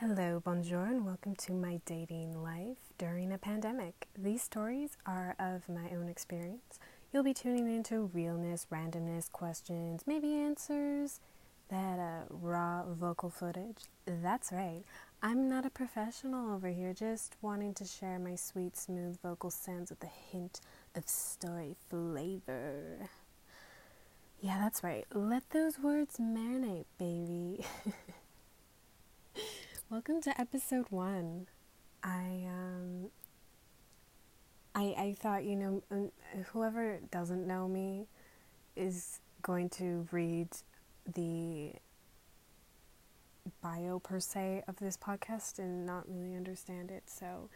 Hello, bonjour, and welcome to my dating life during a pandemic. These stories are of my own experience. You'll be tuning into realness, randomness, questions, maybe answers, that uh, raw vocal footage. That's right, I'm not a professional over here, just wanting to share my sweet, smooth vocal sounds with a hint of story flavor. Yeah, that's right. Let those words marinate, baby. Welcome to episode one. I um I I thought you know um, whoever doesn't know me is going to read the bio per se of this podcast and not really understand it. So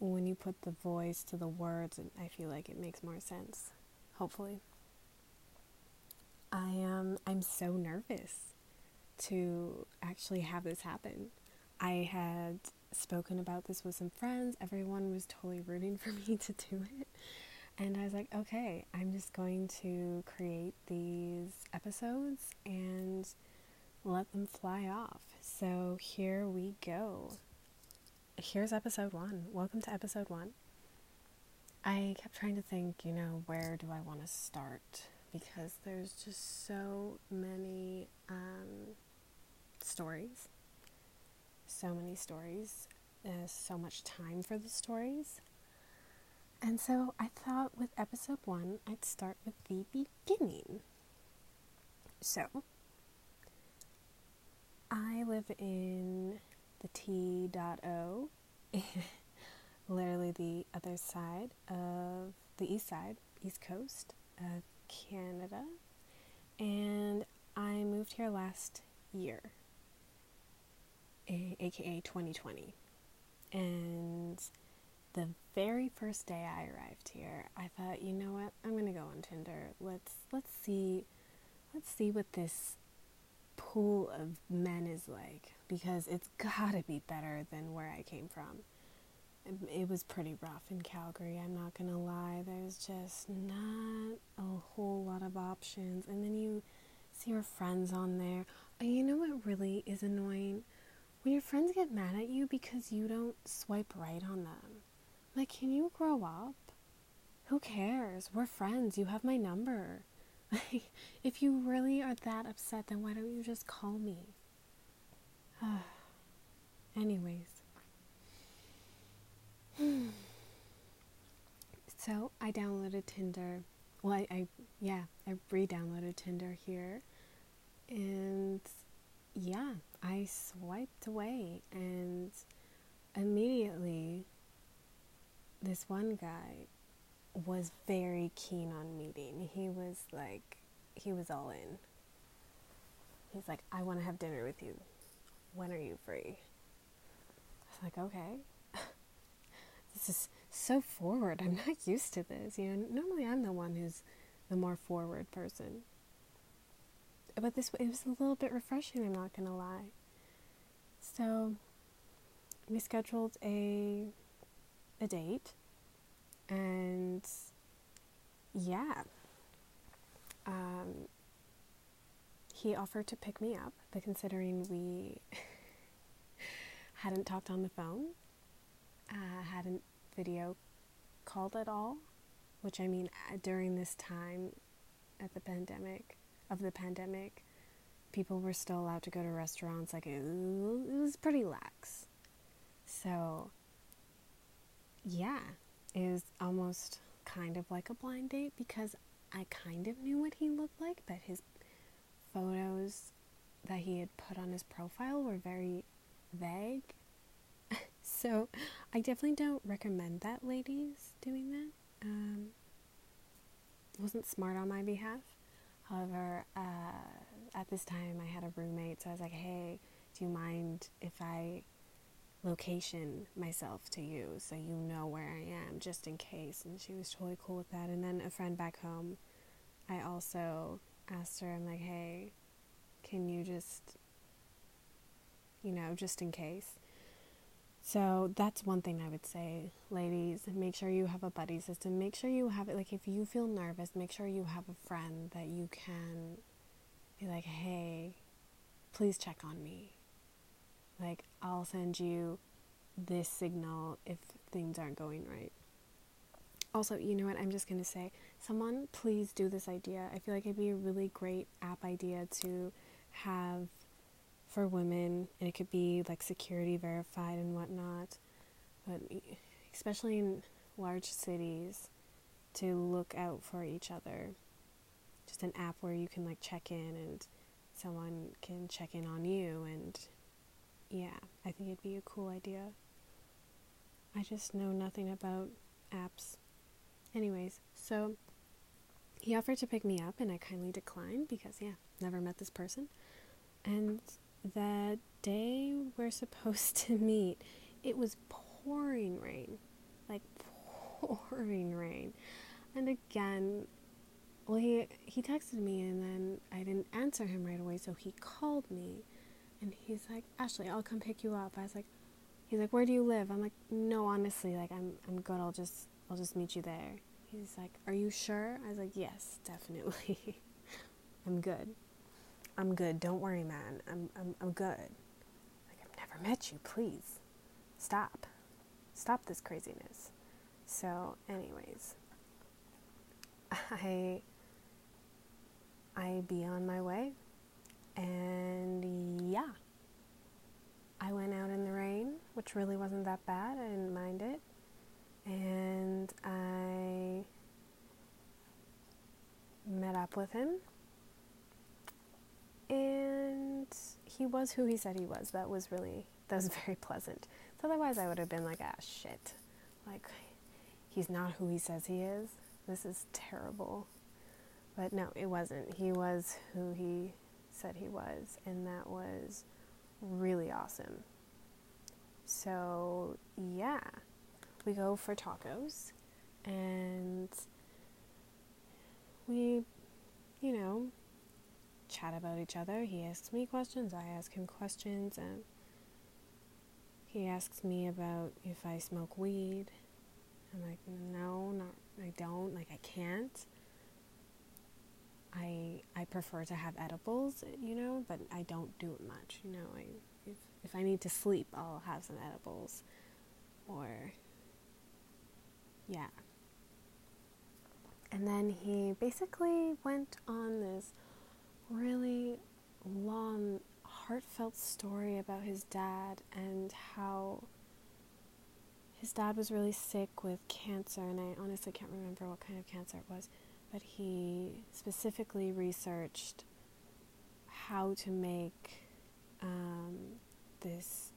when you put the voice to the words, I feel like it makes more sense. Hopefully. I am um, I'm so nervous to actually have this happen. I had spoken about this with some friends. Everyone was totally rooting for me to do it. And I was like, okay, I'm just going to create these episodes and let them fly off. So here we go. Here's episode one. Welcome to episode one. I kept trying to think, you know, where do I want to start? Because there's just so many um, stories, so many stories, uh, so much time for the stories. And so I thought with episode one, I'd start with the beginning. So, I live in the T.O, literally the other side of the east side, east coast of Canada. And I moved here last year aka 2020. And the very first day I arrived here, I thought, you know what? I'm gonna go on Tinder. Let's let's see let's see what this pool of men is like because it's gotta be better than where I came from. Um, it was pretty rough in Calgary, I'm not gonna lie. There's just not a whole lot of options. And then you see your friends on there. you know what really is annoying? When your friends get mad at you because you don't swipe right on them. Like, can you grow up? Who cares? We're friends. You have my number. Like, if you really are that upset, then why don't you just call me? Anyways. so I downloaded Tinder. Well, I, I yeah, I re-downloaded Tinder here, and yeah, I swiped away and immediately this one guy was very keen on meeting. He was like, he was all in. He's like, I want to have dinner with you. When are you free? I was like, okay. this is so forward. I'm not used to this. You know, normally I'm the one who's the more forward person but this it was a little bit refreshing. I'm not gonna lie. So we scheduled a a date, and yeah, um, he offered to pick me up, but considering we hadn't talked on the phone, uh, hadn't video called at all, which I mean uh, during this time at the pandemic of the pandemic, people were still allowed to go to restaurants. Like it, it was pretty lax. So, yeah, it was almost kind of like a blind date because I kind of knew what he looked like, but his photos that he had put on his profile were very vague. so, I definitely don't recommend that, ladies, doing that. Um, wasn't smart on my behalf. However, uh, at this time I had a roommate, so I was like, hey, do you mind if I location myself to you so you know where I am just in case? And she was totally cool with that. And then a friend back home, I also asked her, I'm like, hey, can you just, you know, just in case? So that's one thing I would say, ladies. Make sure you have a buddy system. Make sure you have it. Like, if you feel nervous, make sure you have a friend that you can be like, hey, please check on me. Like, I'll send you this signal if things aren't going right. Also, you know what? I'm just going to say, someone please do this idea. I feel like it'd be a really great app idea to have for women, and it could be like security verified and whatnot. But especially in large cities, to look out for each other. Just an app where you can like check in and someone can check in on you and yeah, I think it'd be a cool idea. I just know nothing about apps. Anyways, so he offered to pick me up and I kindly declined because yeah, never met this person. And that day we're supposed to meet, it was pouring rain. Like pouring rain. And again, well he he texted me and then I didn't answer him right away, so he called me and he's like, Ashley, I'll come pick you up. I was like he's like, Where do you live? I'm like, No, honestly, like I'm I'm good, I'll just I'll just meet you there. He's like, Are you sure? I was like, Yes, definitely. I'm good. I'm good. Don't worry, man. I'm I'm I'm good. Like I've never met you, please. Stop. Stop this craziness. So, anyways, I I be on my way and yeah. I went out in the rain, which really wasn't that bad. I didn't mind it. And I met up with him. And he was who he said he was. That was really, that was very pleasant. Otherwise, I would have been like, ah, shit. Like, he's not who he says he is. This is terrible. But no, it wasn't. He was who he said he was, and that was really awesome. So, yeah, we go for tacos and we, you know, chat about each other. He asks me questions, I ask him questions, and he asks me about if I smoke weed. I'm like, no, not I don't. Like I can't. I I prefer to have edibles, you know, but I don't do it much. You know, I if if I need to sleep, I'll have some edibles, or yeah. And then he basically went on this really long, heartfelt story about his dad and how his dad was really sick with cancer, and I honestly can't remember what kind of cancer it was, but he specifically researched how to make um, this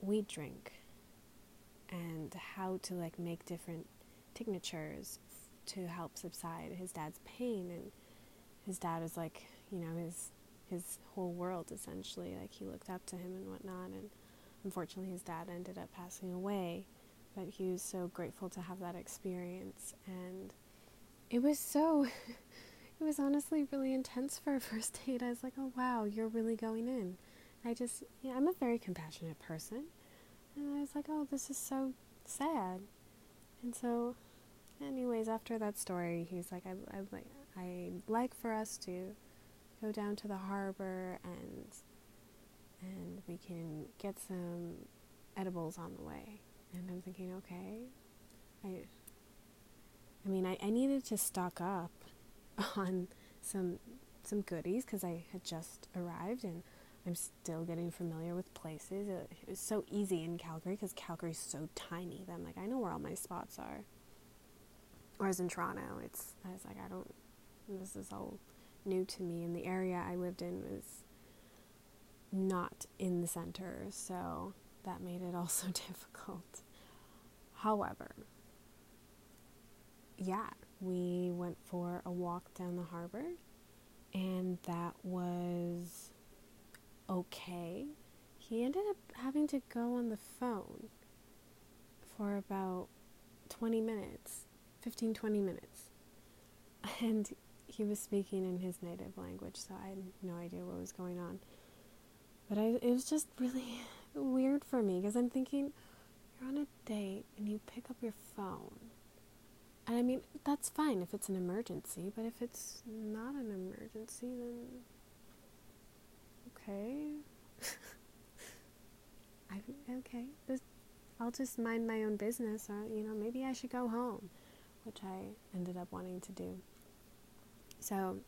weed drink and how to like make different tinctures to help subside his dad's pain and his dad was like you know his his whole world essentially like he looked up to him and whatnot and Unfortunately, his dad ended up passing away, but he was so grateful to have that experience. And it was so, it was honestly really intense for a first date. I was like, oh wow, you're really going in. I just, yeah, I'm a very compassionate person. And I was like, oh, this is so sad. And so, anyways, after that story, he's like, I, I, like, I like for us to go down to the harbor and and we can get some edibles on the way. And I'm thinking, okay, I, I mean, I, I needed to stock up on some some goodies because I had just arrived and I'm still getting familiar with places. It, it was so easy in Calgary because Calgary's so tiny that I'm like, I know where all my spots are. Whereas in Toronto, it's I was like, I don't. This is all new to me. And the area I lived in was not in the center, so that made it also difficult. However, yeah, we went for a walk down the harbor, and that was okay. He ended up having to go on the phone for about 20 minutes, 15, 20 minutes. And he was speaking in his native language, so I had no idea what was going on. But I, it was just really weird for me because I'm thinking, you're on a date and you pick up your phone. And I mean, that's fine if it's an emergency, but if it's not an emergency, then okay. I okay, this, I'll just mind my own business, or you know, maybe I should go home, which I ended up wanting to do. So,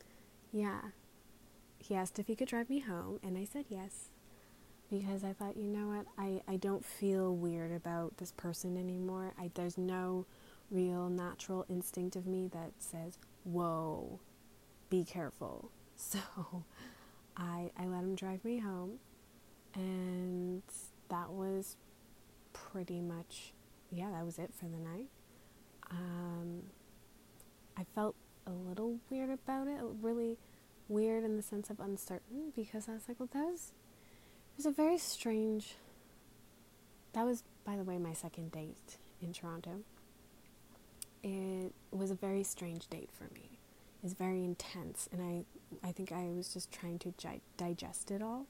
yeah, he asked if he could drive me home, and I said yes because I thought, you know what, I, I don't feel weird about this person anymore. I, there's no real natural instinct of me that says, whoa, be careful. So I, I let him drive me home, and that was pretty much, yeah, that was it for the night. Um, I felt a little weird about it, really weird in the sense of uncertain, because I was like, well, that was, it was a very strange, that was, by the way, my second date in Toronto it was a very strange date for me. It's very intense, and I, I think I was just trying to gi- digest it all.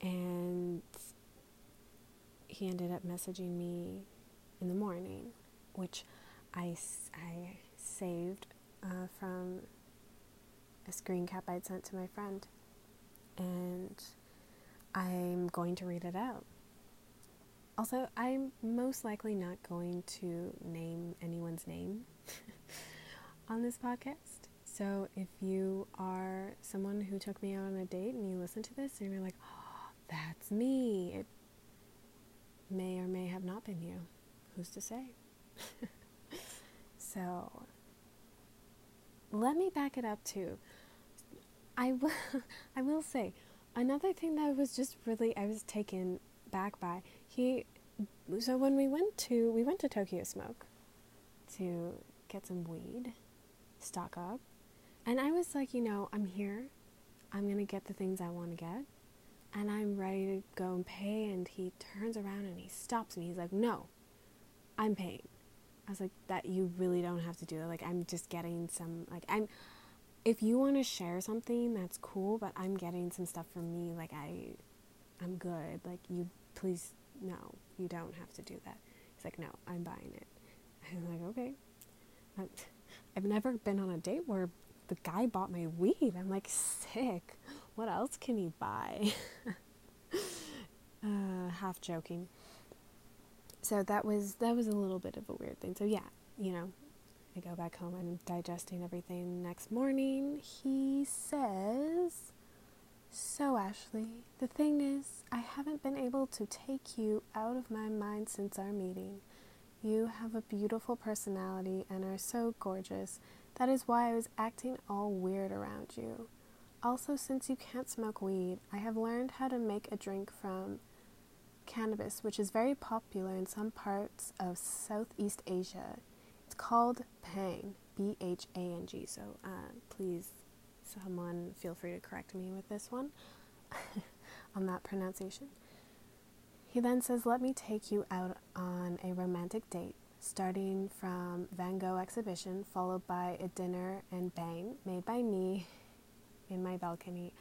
And he ended up messaging me in the morning, which I, I saved uh, from a screen cap I'd sent to my friend. And I'm going to read it out. Also, I'm most likely not going to name anyone's name on this podcast. So if you are someone who took me out on a date and you listen to this and you're like, oh, that's me, it may or may have not been you. Who's to say? so let me back it up too. I will, I will say another thing that was just really I was taken back by he so when we went to we went to Tokyo Smoke to get some weed, stock up, and I was like, you know, I'm here, I'm gonna get the things I want to get, and I'm ready to go and pay. And he turns around and he stops me. He's like, no, I'm paying. Was like, that you really don't have to do that. Like I'm just getting some like I'm. If you want to share something, that's cool, but I'm getting some stuff for me. Like I, I'm good. Like you, please no, you don't have to do that. He's like, no, I'm buying it. I'm like, okay. I've never been on a date where the guy bought my weed. I'm like, sick. What else can he buy? uh, half joking. So that was that was a little bit of a weird thing. So yeah, you know, I go back home. I'm digesting everything. Next morning, he says, "So Ashley, the thing is, I haven't been able to take you out of my mind since our meeting. You have a beautiful personality and are so gorgeous. That is why I was acting all weird around you. Also, since you can't smoke weed, I have learned how to make a drink from cannabis, which is very popular in some parts of Southeast Asia. It's called Bhang, B H A N G. So uh, please, someone feel free to correct me with this one. on that pronunciation. He then says, Let me take you out on a romantic date, starting from Van Gogh exhibition, followed by a dinner and Bhang made by me in my balcony.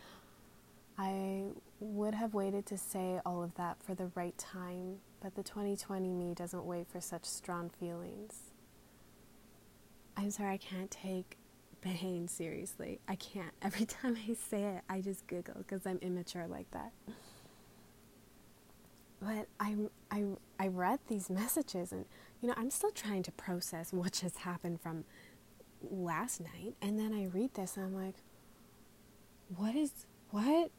I would have waited to say all of that for the right time, but the 2020 me doesn't wait for such strong feelings. I'm sorry, I can't take Bhang seriously. I can't. Every time I say it, I just giggle because I'm immature like that. But I, I, I read these messages and, you know, I'm still trying to process what just happened from last night. And then I read this and I'm like, what is, what?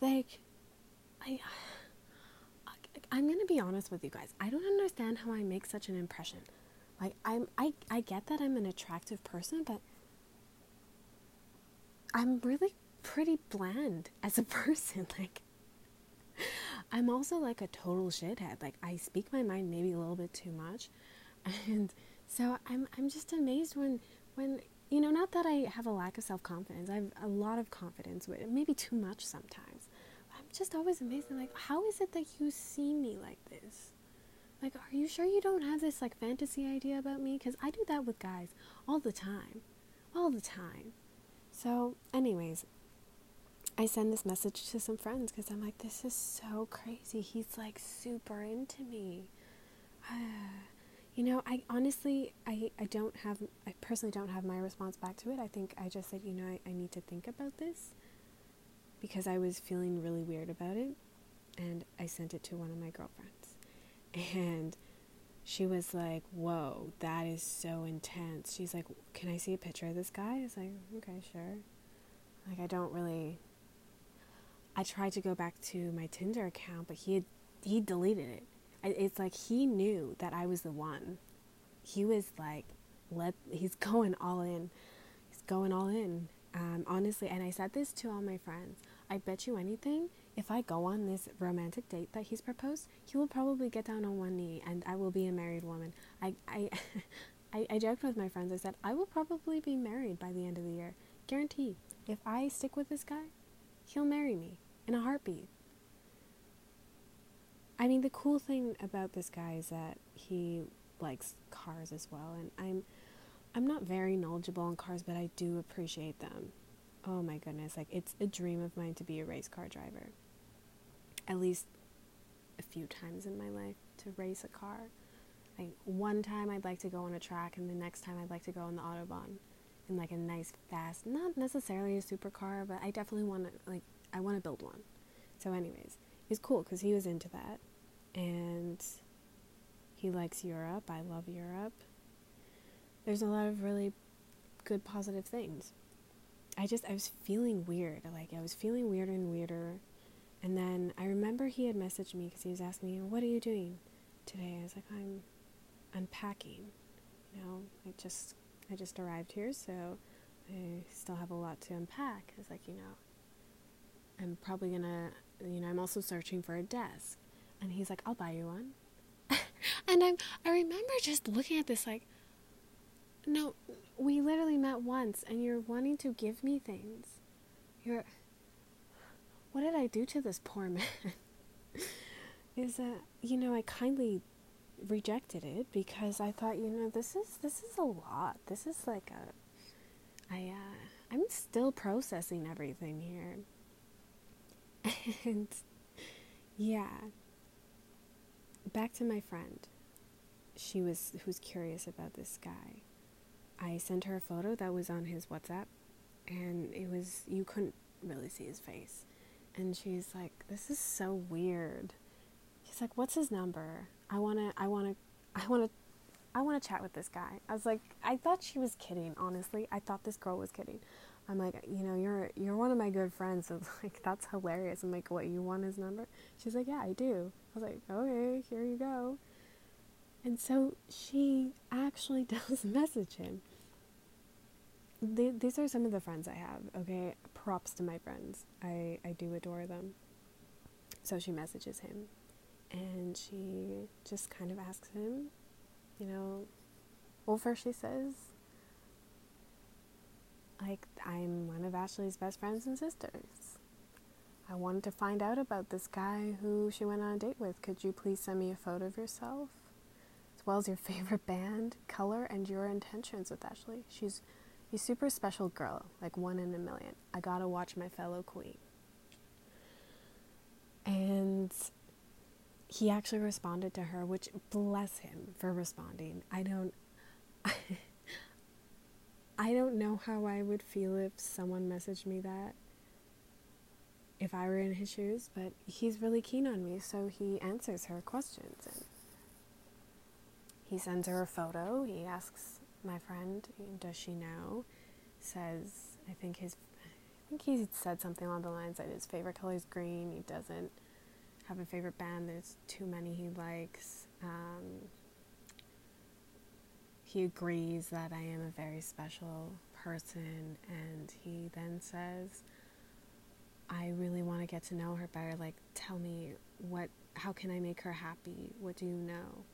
Like, I, I'm going to be honest with you guys. I don't understand how I make such an impression. Like, I'm, I, I get that I'm an attractive person, but I'm really pretty bland as a person. Like, I'm also like a total shithead. Like, I speak my mind maybe a little bit too much, and so I'm I'm just amazed when when you know not that I have a lack of self confidence. I have a lot of confidence, maybe too much sometimes. I'm just always amazed. like, how is it that you see me like this? Like, are you sure you don't have this like fantasy idea about me? Because I do that with guys all the time, all the time. So, anyways, I send this message to some friends because I'm like, this is so crazy. He's like super into me. you know, I honestly, I, I don't have, I personally don't have my response back to it. I think I just said, you know, I, I need to think about this because I was feeling really weird about it. and I sent it to one of my girlfriends. And she was like, Whoa, that is so intense. She's like, Can I see a picture of this guy? I was like, Okay, sure. Like, I don't really. I tried to go back to my Tinder account, but he had, he deleted it. It's like he knew that I was the one. He was like, let he's going all in. He's going all in. Um, honestly, and I said this to all my friends. I bet you anything, if I go on this romantic date that he's proposed, he will probably get down on one knee and I will be a married woman. I, I, I, I joked with my friends. I said, I will probably be married by the end of the year. Guarantee. If I stick with this guy, he'll marry me in a heartbeat. I mean, the cool thing about this guy is that he likes cars as well, and I'm I'm not very knowledgeable on cars, but I do appreciate them. Oh my goodness, like it's a dream of mine to be a race car driver. At least a few times in my life to race a car. Like one time I'd like to go on a track and the next time I'd like to go on the autobahn in like a nice fast, not necessarily a supercar, but I definitely want to like I want to build one. So anyways, was cool cuz he was into that and he likes Europe. I love Europe there's a lot of really good positive things. I just I was feeling weird. Like I was feeling weirder and weirder. And then I remember he had messaged me because he was asking me, "What are you doing today?" I was like, "I'm unpacking." You know, I just I just arrived here, so I still have a lot to unpack. I was like, you know, I'm probably gonna, you know, I'm also searching for a desk. And he's like, I'll buy you one. and I'm I remember just looking at this like no, we literally met once and you're wanting to give me things. You're. What did I do to this poor man? is that, you know, I kindly rejected it because I thought, you know, this is this is a lot. This is like a I uh I'm still processing everything here. And yeah. Back to my friend. She was who's curious about this guy. I sent her a photo that was on his WhatsApp, and it was, you couldn't really see his face. And she's like, This is so weird. He's like, What's his number? I wanna, I wanna, I wanna, I wanna chat with this guy. I was like, I thought she was kidding, honestly. I thought this girl was kidding. I'm like, you know, you're you're one of my good friends, so like that's hilarious. I'm like, what, you want his number? She's like, yeah, I do. I was like, okay, here you go. And so she actually does message him. These are some of the friends I have, okay? Props to my friends. I, I do adore them. So she messages him and she just kind of asks him, you know, well, first she says, like, I'm one of Ashley's best friends and sisters. I wanted to find out about this guy who she went on a date with. Could you please send me a photo of yourself? As well as your favorite band, color, and your intentions with Ashley. She's a super special girl, like one in a million. I gotta watch my fellow queen. And he actually responded to her, which bless him for responding. I don't I don't know how I would feel if someone messaged me that if I were in his shoes, but he's really keen on me, so he answers her questions and he sends her a photo. He asks my friend, does she know, says I think his I think he said something along the lines that his favorite color is green. He doesn't have a favorite band. There's too many he likes. Um, he agrees that I am a very special person, and he then says, "I really want to get to know her better. Like, tell me what. How can I make her happy? What do you know?"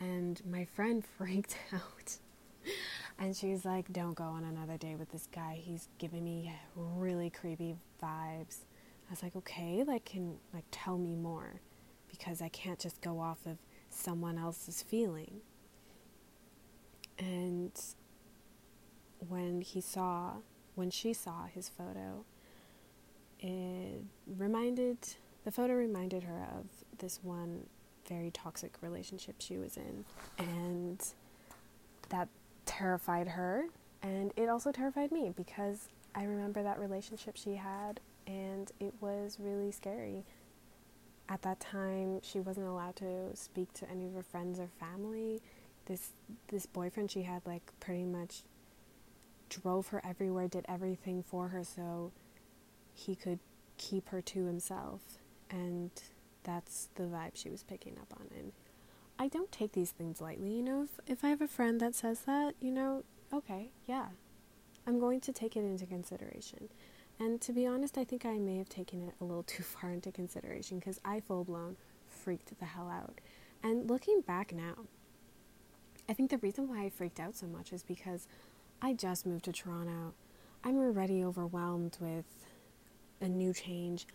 And my friend freaked out. and she's like, Don't go on another date with this guy. He's giving me really creepy vibes. I was like, Okay, like, can, like, tell me more. Because I can't just go off of someone else's feeling. And when he saw, when she saw his photo, it reminded, the photo reminded her of this one very toxic relationship she was in. And that terrified her. And it also terrified me because I remember that relationship she had and it was really scary. at that time, she wasn't allowed to speak to any of her friends or family. This this boyfriend she had like pretty much drove her everywhere, did everything for her so he could keep her to himself. And that's the vibe she was picking up on. And I don't take these things lightly. You know, if, if I have a friend that says that, you know, okay, yeah, I'm going to take it into consideration. And to be honest, I think I may have taken it a little too far into consideration because I full blown freaked the hell out. And looking back now, I think the reason why I freaked out so much is because I just moved to Toronto. I'm already overwhelmed with a new change.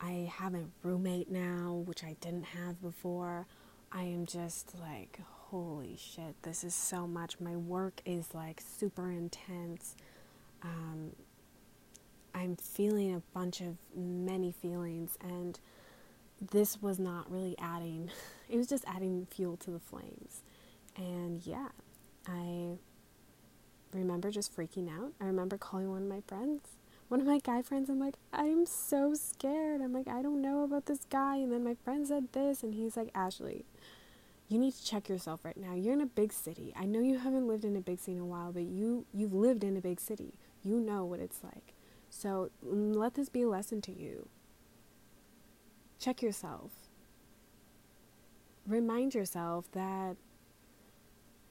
I have a roommate now, which I didn't have before. I am just like, holy shit, this is so much. My work is like super intense. Um, I'm feeling a bunch of many feelings, and this was not really adding, it was just adding fuel to the flames. And yeah, I remember just freaking out. I remember calling one of my friends one of my guy friends, I'm like, I'm so scared. I'm like, I don't know about this guy. And then my friend said this, and he's like, Ashley, you need to check yourself right now. You're in a big city. I know you haven't lived in a big city in a while, but you you've lived in a big city. You know what it's like. So mm, let this be a lesson to you. Check yourself. Remind yourself that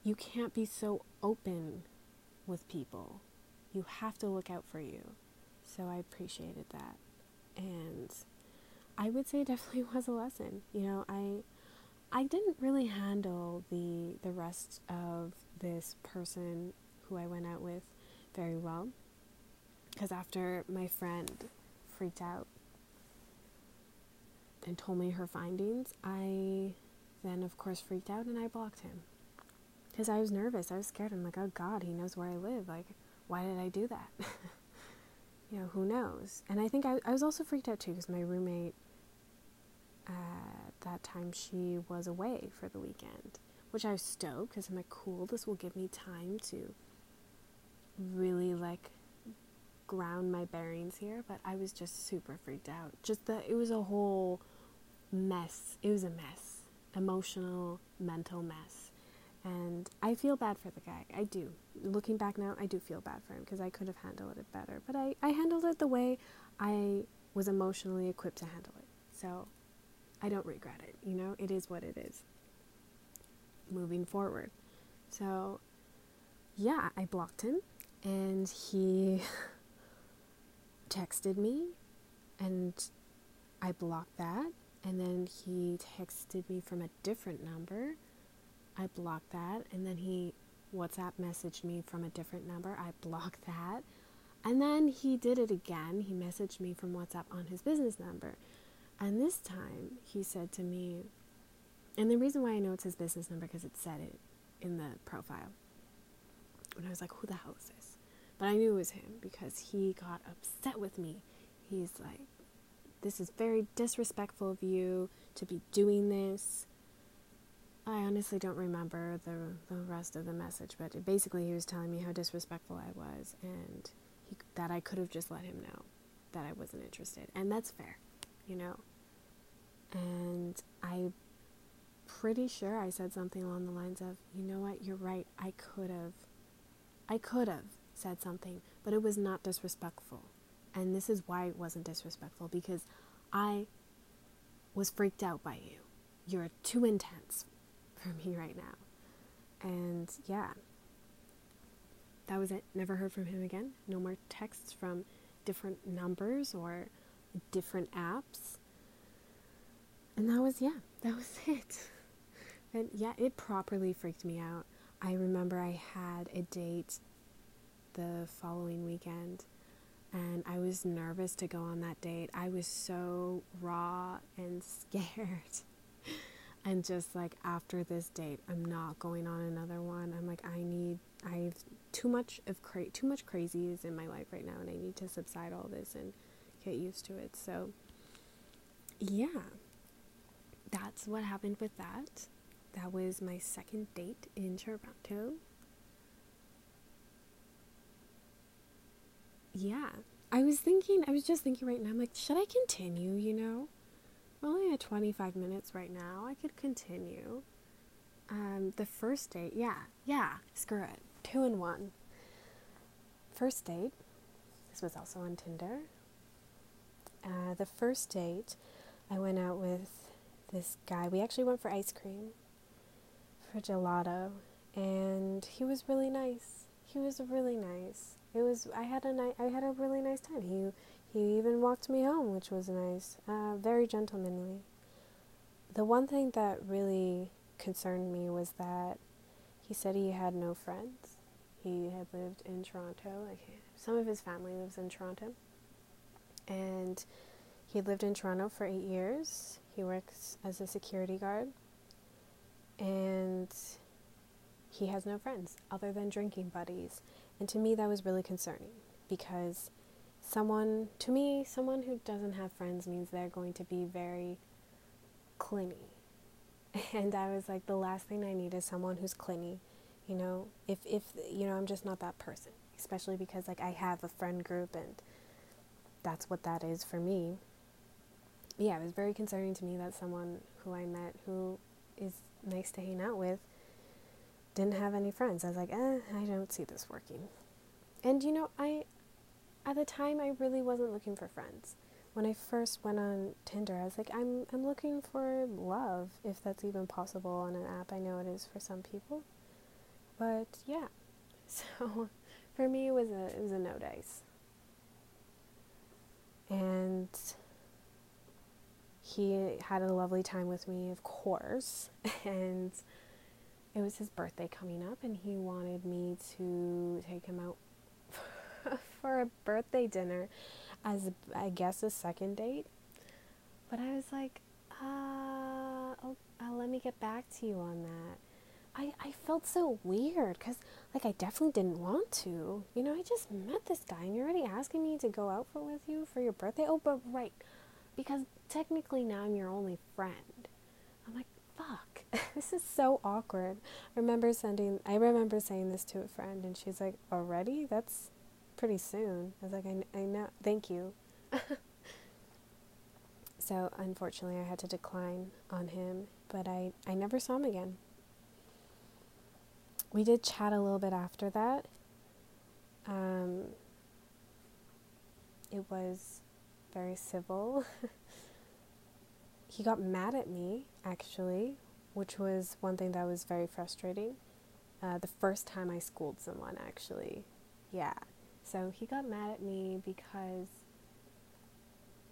you can't be so open with people. You have to look out for you. So I appreciated that. And I would say it definitely was a lesson. You know, I I didn't really handle the the rest of this person who I went out with very well because after my friend freaked out and told me her findings, I then of course freaked out and I blocked him because I was nervous. I was scared. I'm like, oh God, he knows where I live. Like, why did I do that? you know, who knows? And I think I, I was also freaked out too because my roommate at that time she was away for the weekend, which I was stoked because I'm like, cool, this will give me time to really like ground my bearings here. But I was just super freaked out. Just that it was a whole mess. It was a mess, emotional, mental mess. And I feel bad for the guy. I do. Looking back now, I do feel bad for him because I could have handled it better. But I, I handled it the way I was emotionally equipped to handle it. So I don't regret it. You know, it is what it is. Moving forward. So, yeah, I blocked him and he texted me and I blocked that. And then he texted me from a different number I blocked that. And then he WhatsApp messaged me from a different number. I blocked that. And then he did it again. He messaged me from WhatsApp on his business number. And this time he said to me, and the reason why I know it's his business number because it said it in the profile. And I was like, who the hell is this? But I knew it was him because he got upset with me. He's like, this is very disrespectful of you to be doing this. I honestly don't remember the the rest of the message, but basically he was telling me how disrespectful I was and he, that I could have just let him know that I wasn't interested, and that's fair, you know. And I pretty sure I said something along the lines of, "You know what? You're right. I could have I could have said something, but it was not disrespectful." And this is why it wasn't disrespectful because I was freaked out by you. You're too intense for me right now. And yeah, that was it. Never heard from him again. No more texts from different numbers or different apps. And that was, yeah, that was it. And yeah, it properly freaked me out. I remember I had a date the following weekend and I was nervous to go on that date. I was so raw and scared and just like after this date i'm not going on another one. I'm like i need i've too much of cra- too much crazy is in my life right now and i need to subside all this and get used to it. So yeah. That's what happened with that. That was my second date in toronto. Yeah. I was thinking i was just thinking right now i'm like should i continue you know well, I at 25 minutes right now. I could continue. Um, the first date, yeah, yeah, screw it. Two and one. First date, this was also on Tinder. Uh, the first date, I went out with this guy. We actually went for ice cream, for gelato, and he was really nice. He was really nice. It was. I had a night. I had a really nice time. He he even walked me home, which was nice. Uh, very gentlemanly. The one thing that really concerned me was that he said he had no friends. He had lived in Toronto. Some of his family lives in Toronto, and he lived in Toronto for eight years. He works as a security guard, and he has no friends other than drinking buddies. And to me, that was really concerning because someone, to me, someone who doesn't have friends means they're going to be very clingy. And I was like, the last thing I need is someone who's clingy. You know, if, if, you know, I'm just not that person, especially because, like, I have a friend group and that's what that is for me. Yeah, it was very concerning to me that someone who I met who is nice to hang out with didn't have any friends. I was like, eh, I don't see this working. And you know, I at the time I really wasn't looking for friends. When I first went on Tinder, I was like, I'm I'm looking for love, if that's even possible on an app. I know it is for some people. But yeah. So for me it was a it was a no dice. And he had a lovely time with me, of course, and it was his birthday coming up, and he wanted me to take him out for a birthday dinner as, I guess, a second date. But I was like, uh, oh, uh, let me get back to you on that. I, I felt so weird because, like, I definitely didn't want to. You know, I just met this guy and you're already asking me to go out for, with you for your birthday. Oh, but right. Because technically now I'm your only friend. I'm like, fuck, this is so awkward. I remember sending, I remember saying this to a friend, and she's like, already? That's pretty soon. I was like, I, I know, thank you. so unfortunately, I had to decline on him, but I, I never saw him again. We did chat a little bit after that. Um, it was very civil. he got mad at me, actually, which was one thing that was very frustrating. Uh, the first time I schooled someone, actually. Yeah. So he got mad at me because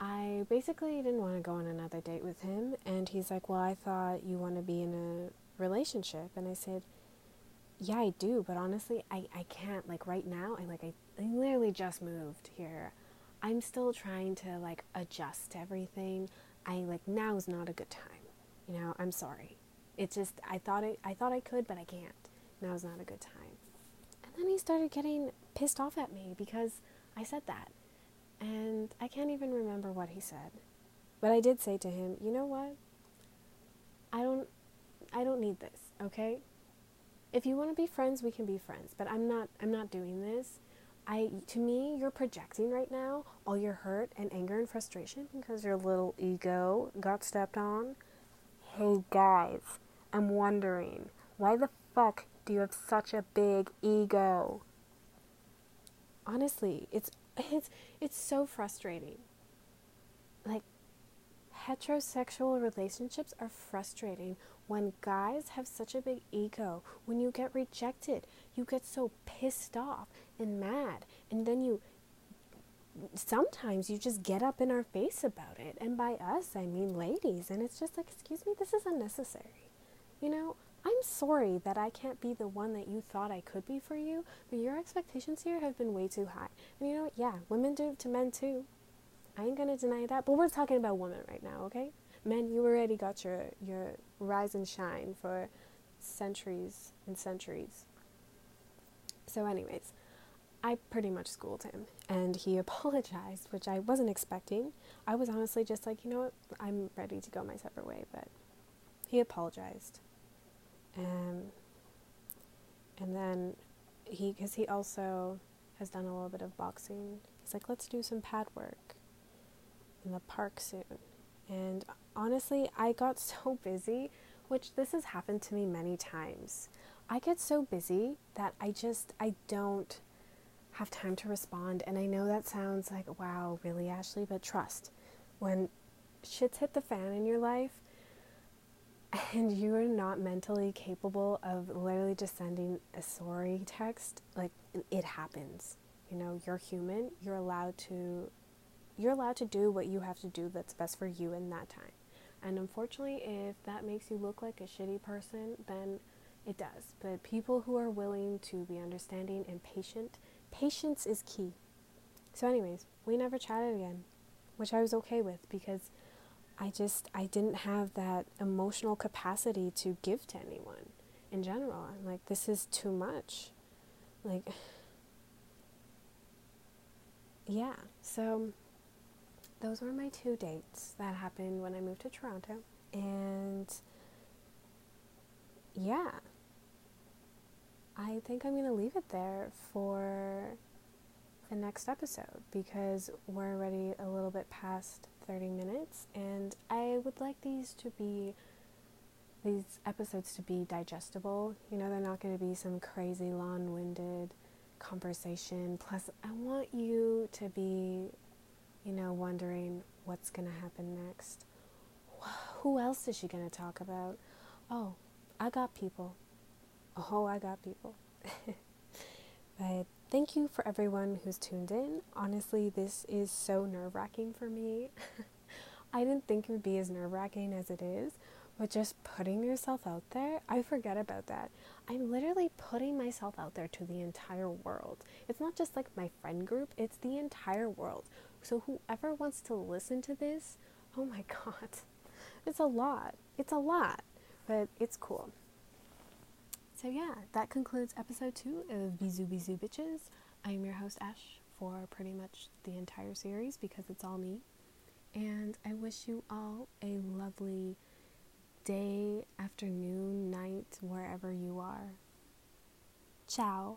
I basically didn't want to go on another date with him. And he's like, Well, I thought you want to be in a relationship. And I said, Yeah, I do. But honestly, I, I can't. Like, right now, I like, I, I literally just moved here. I'm still trying to like adjust everything. I like now is not a good time. You know, I'm sorry. It's just I thought it I thought I could, but I can't. Now is not a good time. And then he started getting pissed off at me because I said that. And I can't even remember what he said. But I did say to him, "You know what? I don't I don't need this, okay? If you want to be friends, we can be friends, but I'm not I'm not doing this I to me you're projecting right now all your hurt and anger and frustration because your little ego got stepped on. Hey guys, I'm wondering, why the fuck do you have such a big ego? Honestly, it's it's it's so frustrating. Like heterosexual relationships are frustrating when guys have such a big ego. When you get rejected, you get so pissed off and mad. And then you sometimes you just get up in our face about it. And by us, I mean ladies. And it's just like, excuse me, this is unnecessary. You know, I'm sorry that I can't be the one that you thought I could be for you, but your expectations here have been way too high. And you know what? Yeah, women do it to men too. I ain't gonna deny that, but we're talking about women right now, okay? Men, you already got your your rise and shine for centuries and centuries. So, anyways, I pretty much schooled him and he apologized, which I wasn't expecting. I was honestly just like, you know what, I'm ready to go my separate way, but he apologized. Um, and then he, because he also has done a little bit of boxing, he's like, let's do some pad work in the park soon. And honestly, I got so busy, which this has happened to me many times. I get so busy that I just I don't have time to respond. And I know that sounds like, wow, really, Ashley, but trust. When shit's hit the fan in your life and you are not mentally capable of literally just sending a sorry text, like it happens. You know, you're human. You're allowed to you're allowed to do what you have to do that's best for you in that time. And unfortunately, if that makes you look like a shitty person, then it does. But people who are willing to be understanding and patient, patience is key. So, anyways, we never chatted again, which I was okay with because I just I didn't have that emotional capacity to give to anyone in general. I'm like, this is too much. Like, yeah. So those were my two dates that happened when I moved to Toronto. And yeah, I think I'm going to leave it there for the next episode because we're already a little bit past 30 minutes and I would like these to be these episodes to be digestible. You know, they're not going to be some crazy long-winded conversation. Plus, I want you to be you know, wondering what's going to happen next. Who else is she going to talk about? Oh, I got people. Oh, I got people. but thank you for everyone who's tuned in. Honestly, this is so nerve wracking for me. I didn't think it would be as nerve wracking as it is, but just putting yourself out there, I forget about that. I'm literally putting myself out there to the entire world. It's not just like my friend group, it's the entire world. So, whoever wants to listen to this, oh my God, it's a lot. It's a lot, but it's cool. So, yeah, that concludes episode two of Bisou Bisou Bitches. I am your host, Ash, for pretty much the entire series because it's all me. And I wish you all a lovely day, afternoon, night, wherever you are. Ciao.